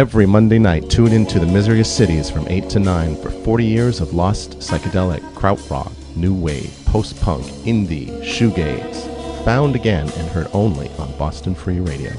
Every Monday night, tune into the Misery Cities from 8 to 9 for 40 years of lost psychedelic, krautrock, new wave, post punk, indie, shoegaze. Found again and heard only on Boston Free Radio.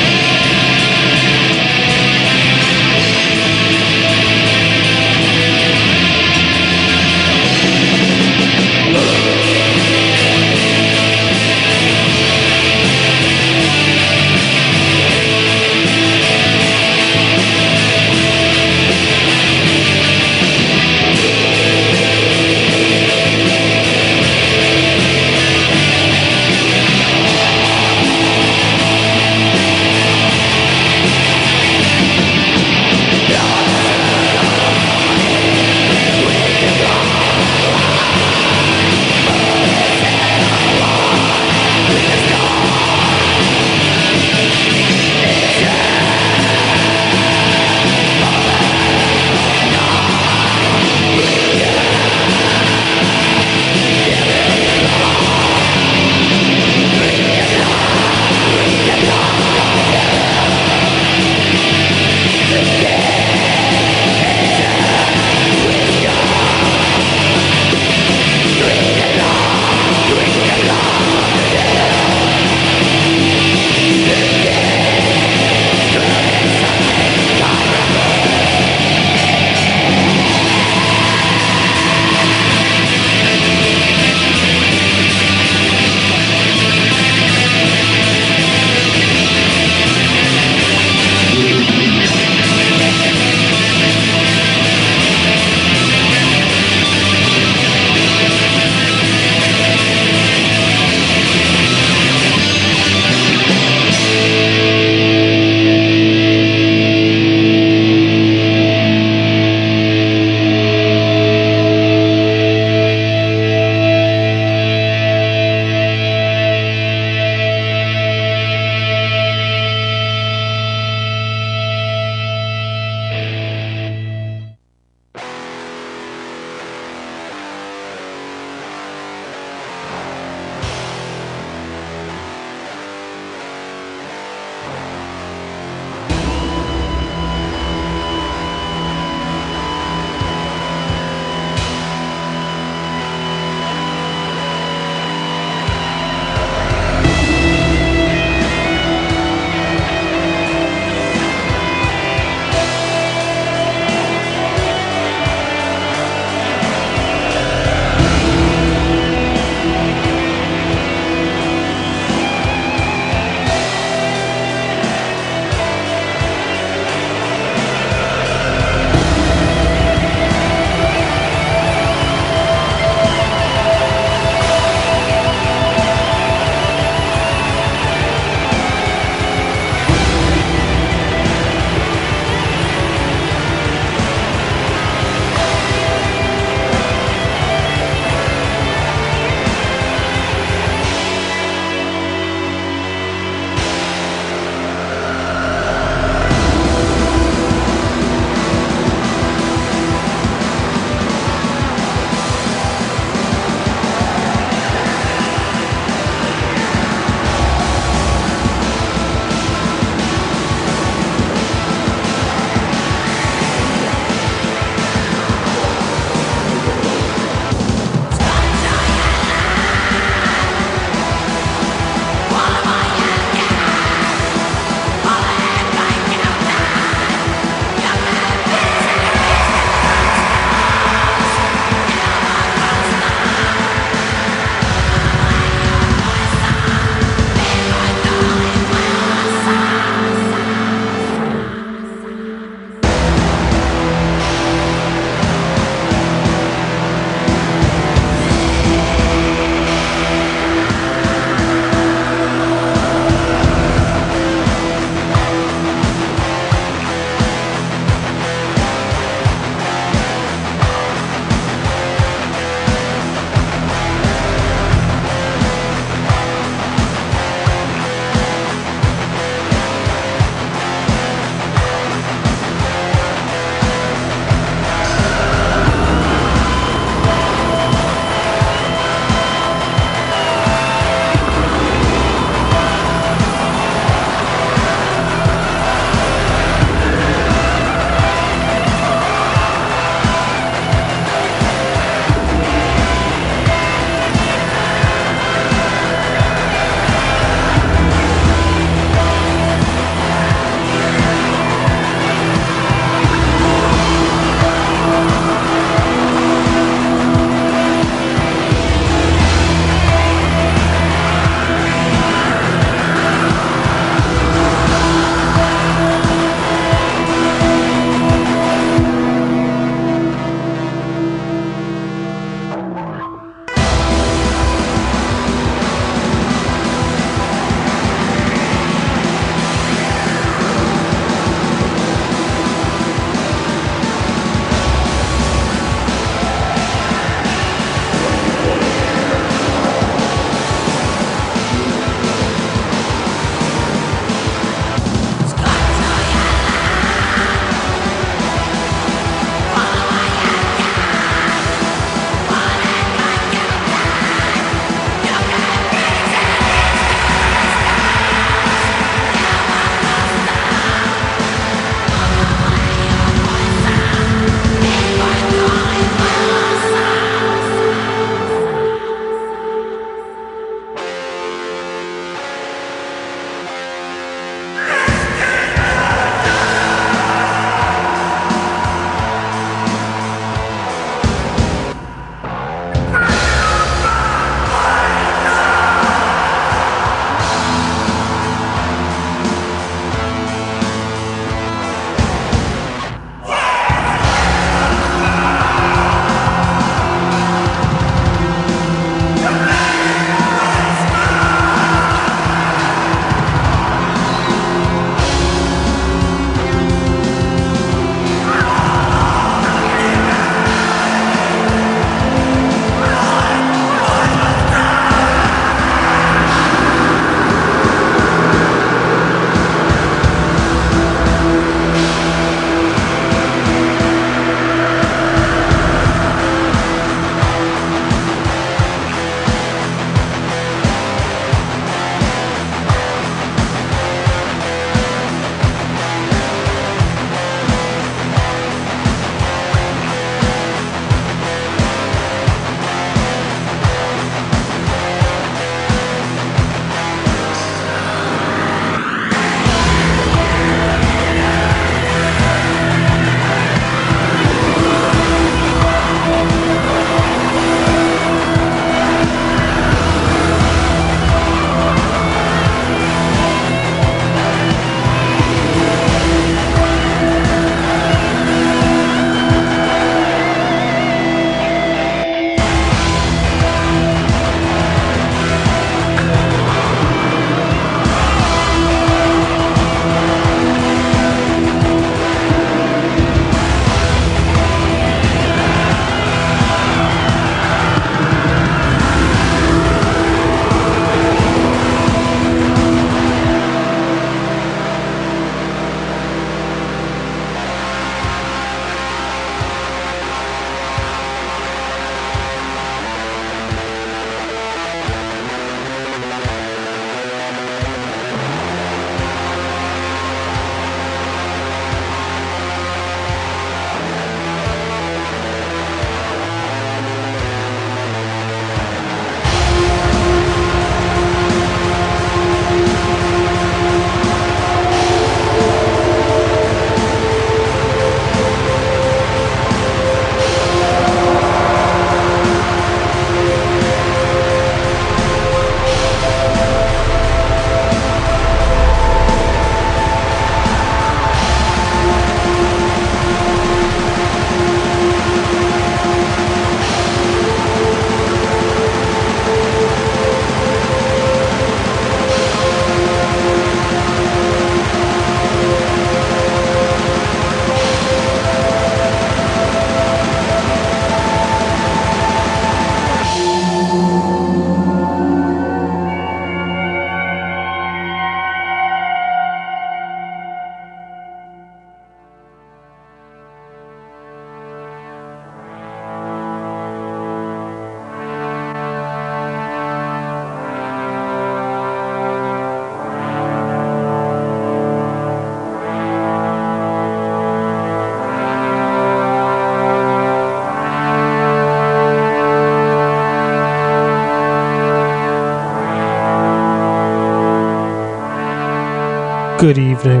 Good evening.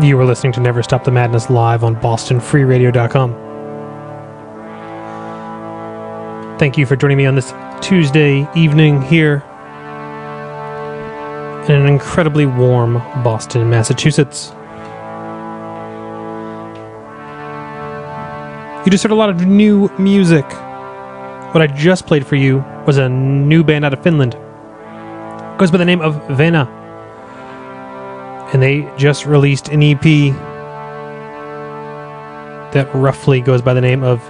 You are listening to Never Stop the Madness live on BostonFreeRadio.com. Thank you for joining me on this Tuesday evening here in an incredibly warm Boston, Massachusetts. You just heard a lot of new music. What I just played for you was a new band out of Finland. It goes by the name of Vena. And they just released an EP that roughly goes by the name of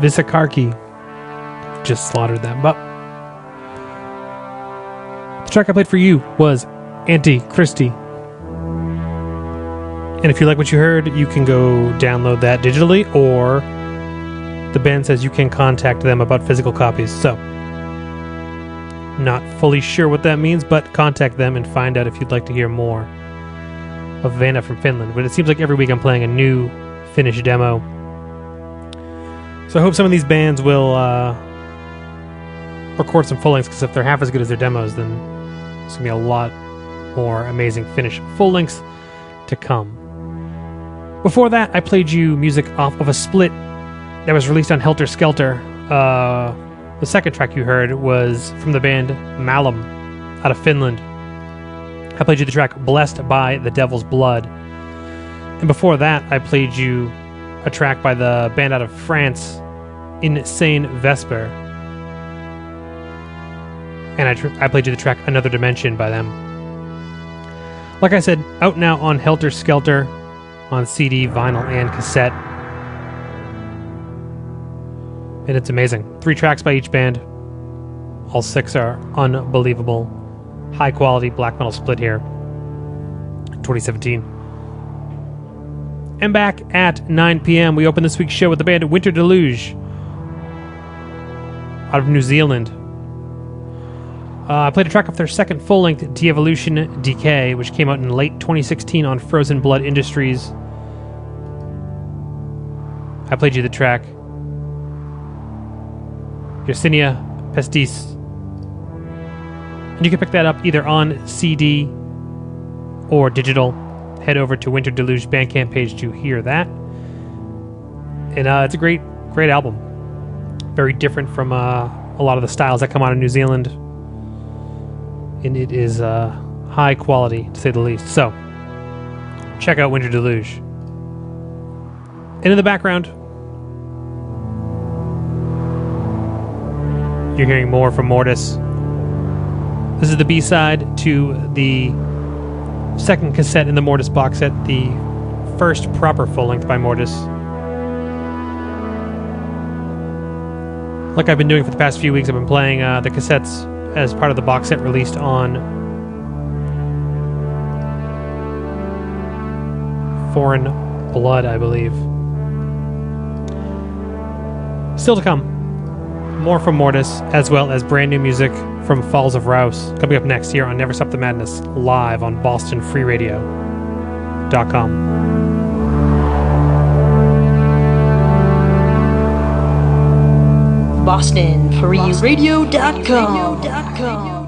Visakarki. Just slaughtered that. But the track I played for you was Anti Christie. And if you like what you heard, you can go download that digitally, or the band says you can contact them about physical copies. So, not fully sure what that means, but contact them and find out if you'd like to hear more of Vanna from Finland. But it seems like every week I'm playing a new Finnish demo. So I hope some of these bands will uh, record some full lengths, because if they're half as good as their demos, then it's going to be a lot more amazing Finnish full lengths to come. Before that, I played you music off of a split that was released on Helter Skelter. Uh, the second track you heard was from the band Malum out of Finland. I played you the track Blessed by the Devil's Blood. And before that, I played you a track by the band out of France, Insane Vesper. And I, tr- I played you the track Another Dimension by them. Like I said, out now on Helter Skelter on CD, vinyl, and cassette. And it's amazing. Three tracks by each band. All six are unbelievable. High quality black metal split here. 2017. And back at 9 p.m., we open this week's show with the band Winter Deluge out of New Zealand. Uh, I played a track off their second full length, De Evolution Decay, which came out in late 2016 on Frozen Blood Industries. I played you the track Yersinia Pestis. And you can pick that up either on CD or digital. Head over to Winter Deluge Bandcamp page to hear that. And uh, it's a great, great album. Very different from uh, a lot of the styles that come out of New Zealand. And it is uh, high quality, to say the least. So, check out Winter Deluge. And in the background, you're hearing more from Mortis. This is the B side to the second cassette in the Mortis box set, the first proper full length by Mortis. Like I've been doing for the past few weeks, I've been playing uh, the cassettes as part of the box set released on Foreign Blood, I believe. Still to come, more from Mortis, as well as brand new music from Falls of Rauros. Coming up next here on Never Stop the Madness, live on BostonFreeRadio.com. BostonFreeRadio.com. listen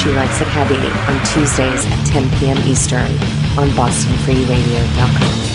She Likes It Heavy on Tuesdays at 10 p.m. Eastern on BostonFreeRadio.com.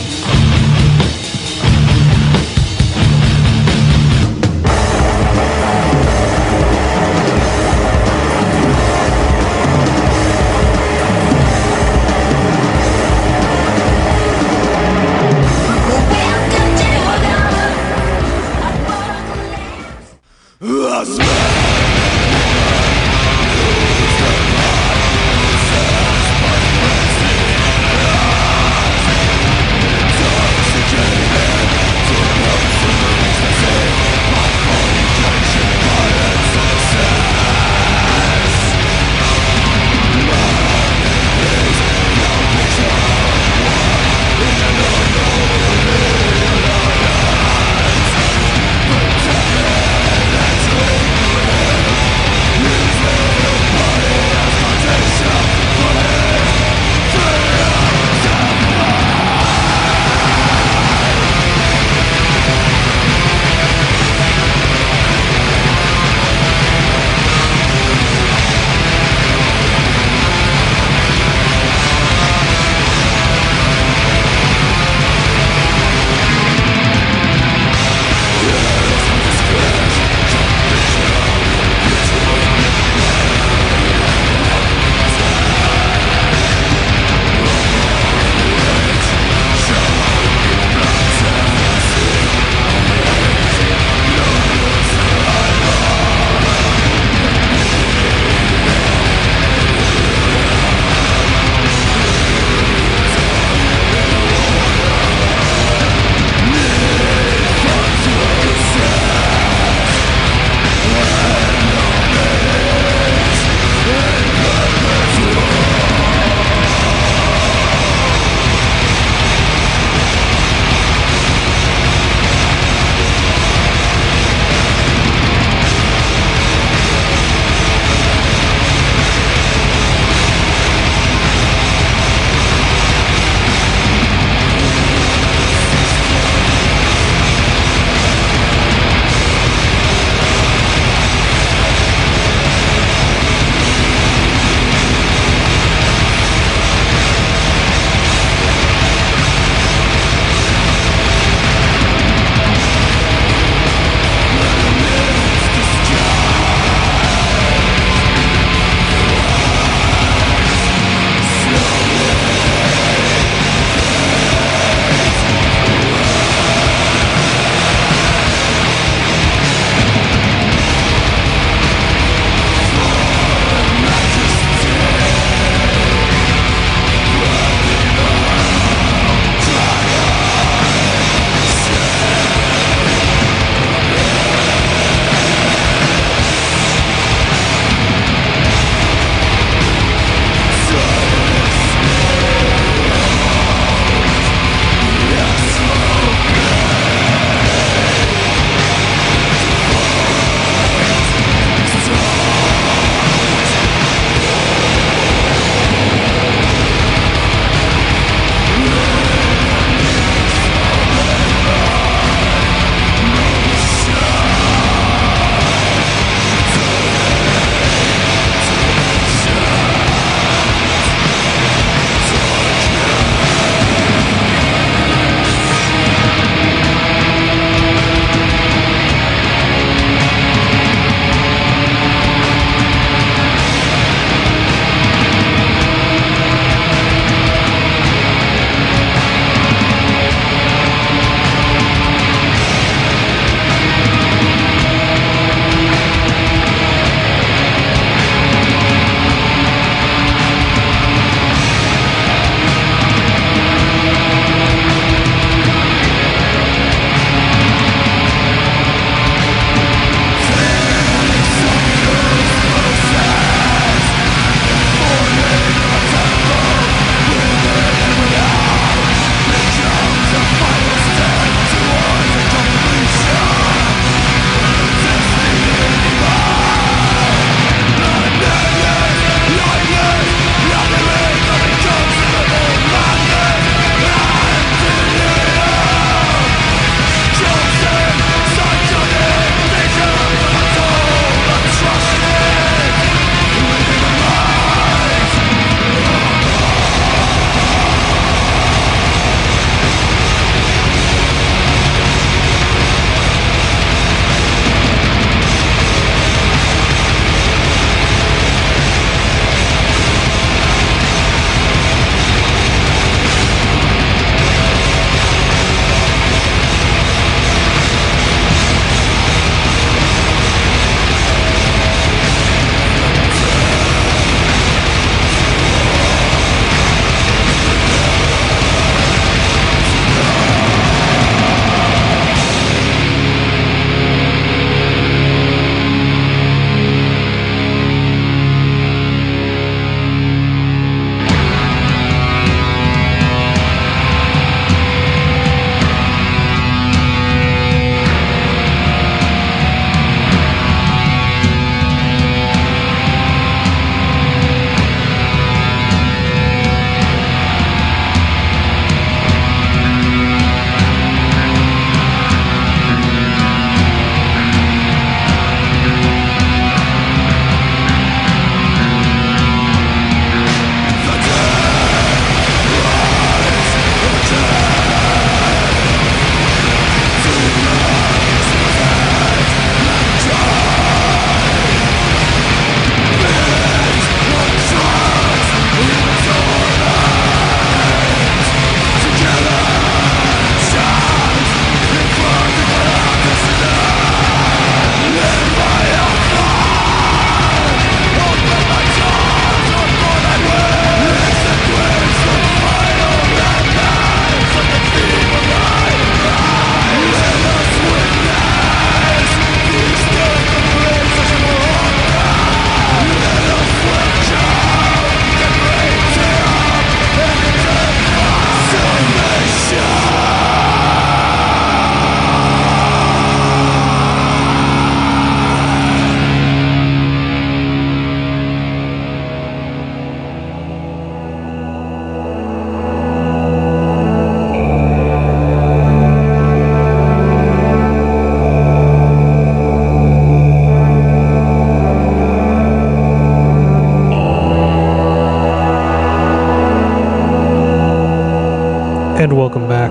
And welcome back.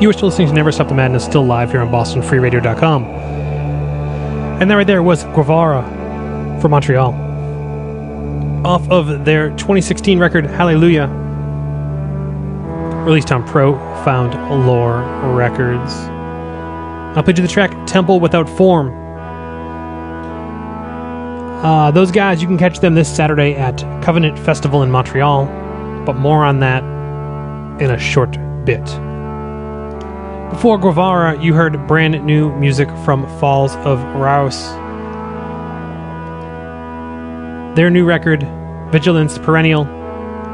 You are still listening to Never Stop the Madness, still live here on BostonFreeRadio.com. And that right there was Gevurah from Montreal. Off of their 2016 record, Hallelujah, released on Profound Lore Records. I'll play you the track Temple Without Form. Uh, those guys, you can catch them this Saturday at Covenant Festival in Montreal, but more on that in a short bit. Before Gevurah, you heard brand new music from Falls of Rauros. Their new record, Vigilance Perennial,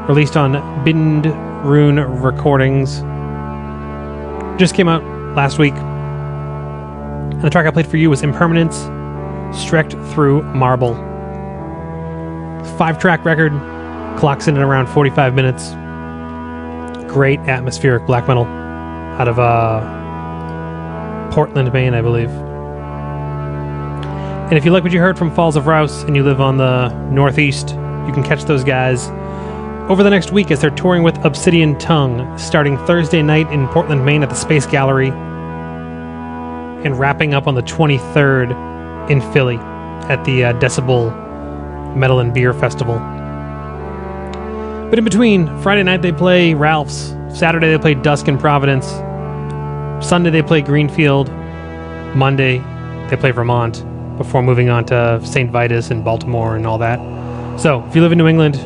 released on Bind Rune Recordings, just came out last week. And the track I played for you was Impermanence, Strecked Through Marble. Five track record, clocks in at around 45 minutes. Great atmospheric black metal out of uh, Portland, Maine, I believe. And if you like what you heard from Falls of Rauros and you live on the Northeast, you can catch those guys over the next week as they're touring with Obsidian Tongue, starting Thursday night in Portland, Maine at the Space Gallery, and wrapping up on the 23rd in Philly at the uh, Decibel Metal and Beer Festival. But in between, Friday night they play Ralph's, Saturday they play Dusk in Providence, Sunday they play Greenfield, Monday they play Vermont, before moving on to St. Vitus and Baltimore and all that. So, if you live in New England,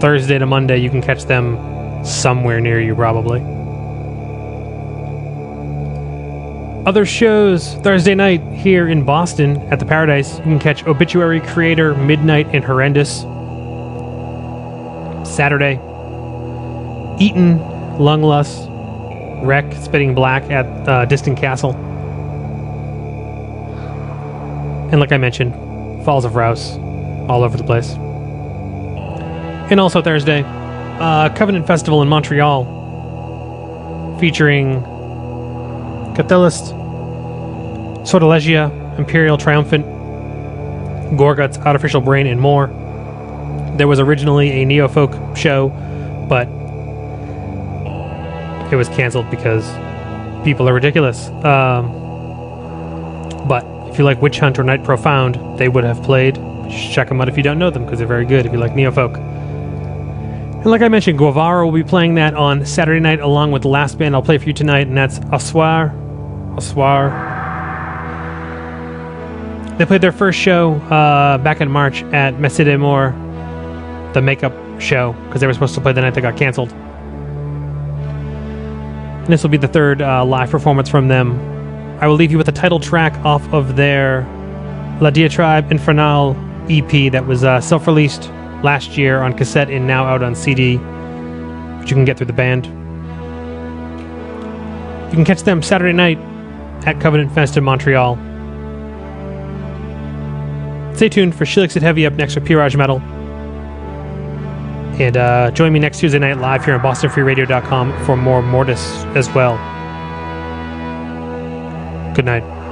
Thursday to Monday, you can catch them somewhere near you, probably. Other shows Thursday night here in Boston at the Paradise. You can catch Obituary Kreator, Midnight, and Horrendous. Saturday, Eaton, Lunglust, Wreck, Spitting Black at uh, Distant Castle. And like I mentioned, Falls of Rauros, all over the place. And also Thursday, uh, Covenant Festival in Montreal, featuring Catalyst, Sortilegia, Imperial Triumphant, Gorguts, Artificial Brain, and more. There was originally a neo folk show, but it was canceled because people are ridiculous. Um, but if you like Witch Hunt or Night Profound, they would have played. Check them out if you don't know them because they're very good if you like neo folk. And like I mentioned, Gevurah will be playing that on Saturday night along with the last band I'll play for you tonight, and that's Assoir. Assoir. They played their first show uh, back in March at Messe des Morts, the makeup show, because they were supposed to play the night that got canceled. And this will be the third uh, live performance from them. I will leave you with the title track off of their La Diatribe Infernal EP that was uh, self released last year on cassette and now out on CD, which you can get through the band. You can catch them Saturday night at Covenant Fest in Montreal. Stay tuned for She Likes It Heavy up next with Pirage Metal. And uh, join me next Tuesday night live here on BostonFreeRadio.com for more Mortis as well. Good night.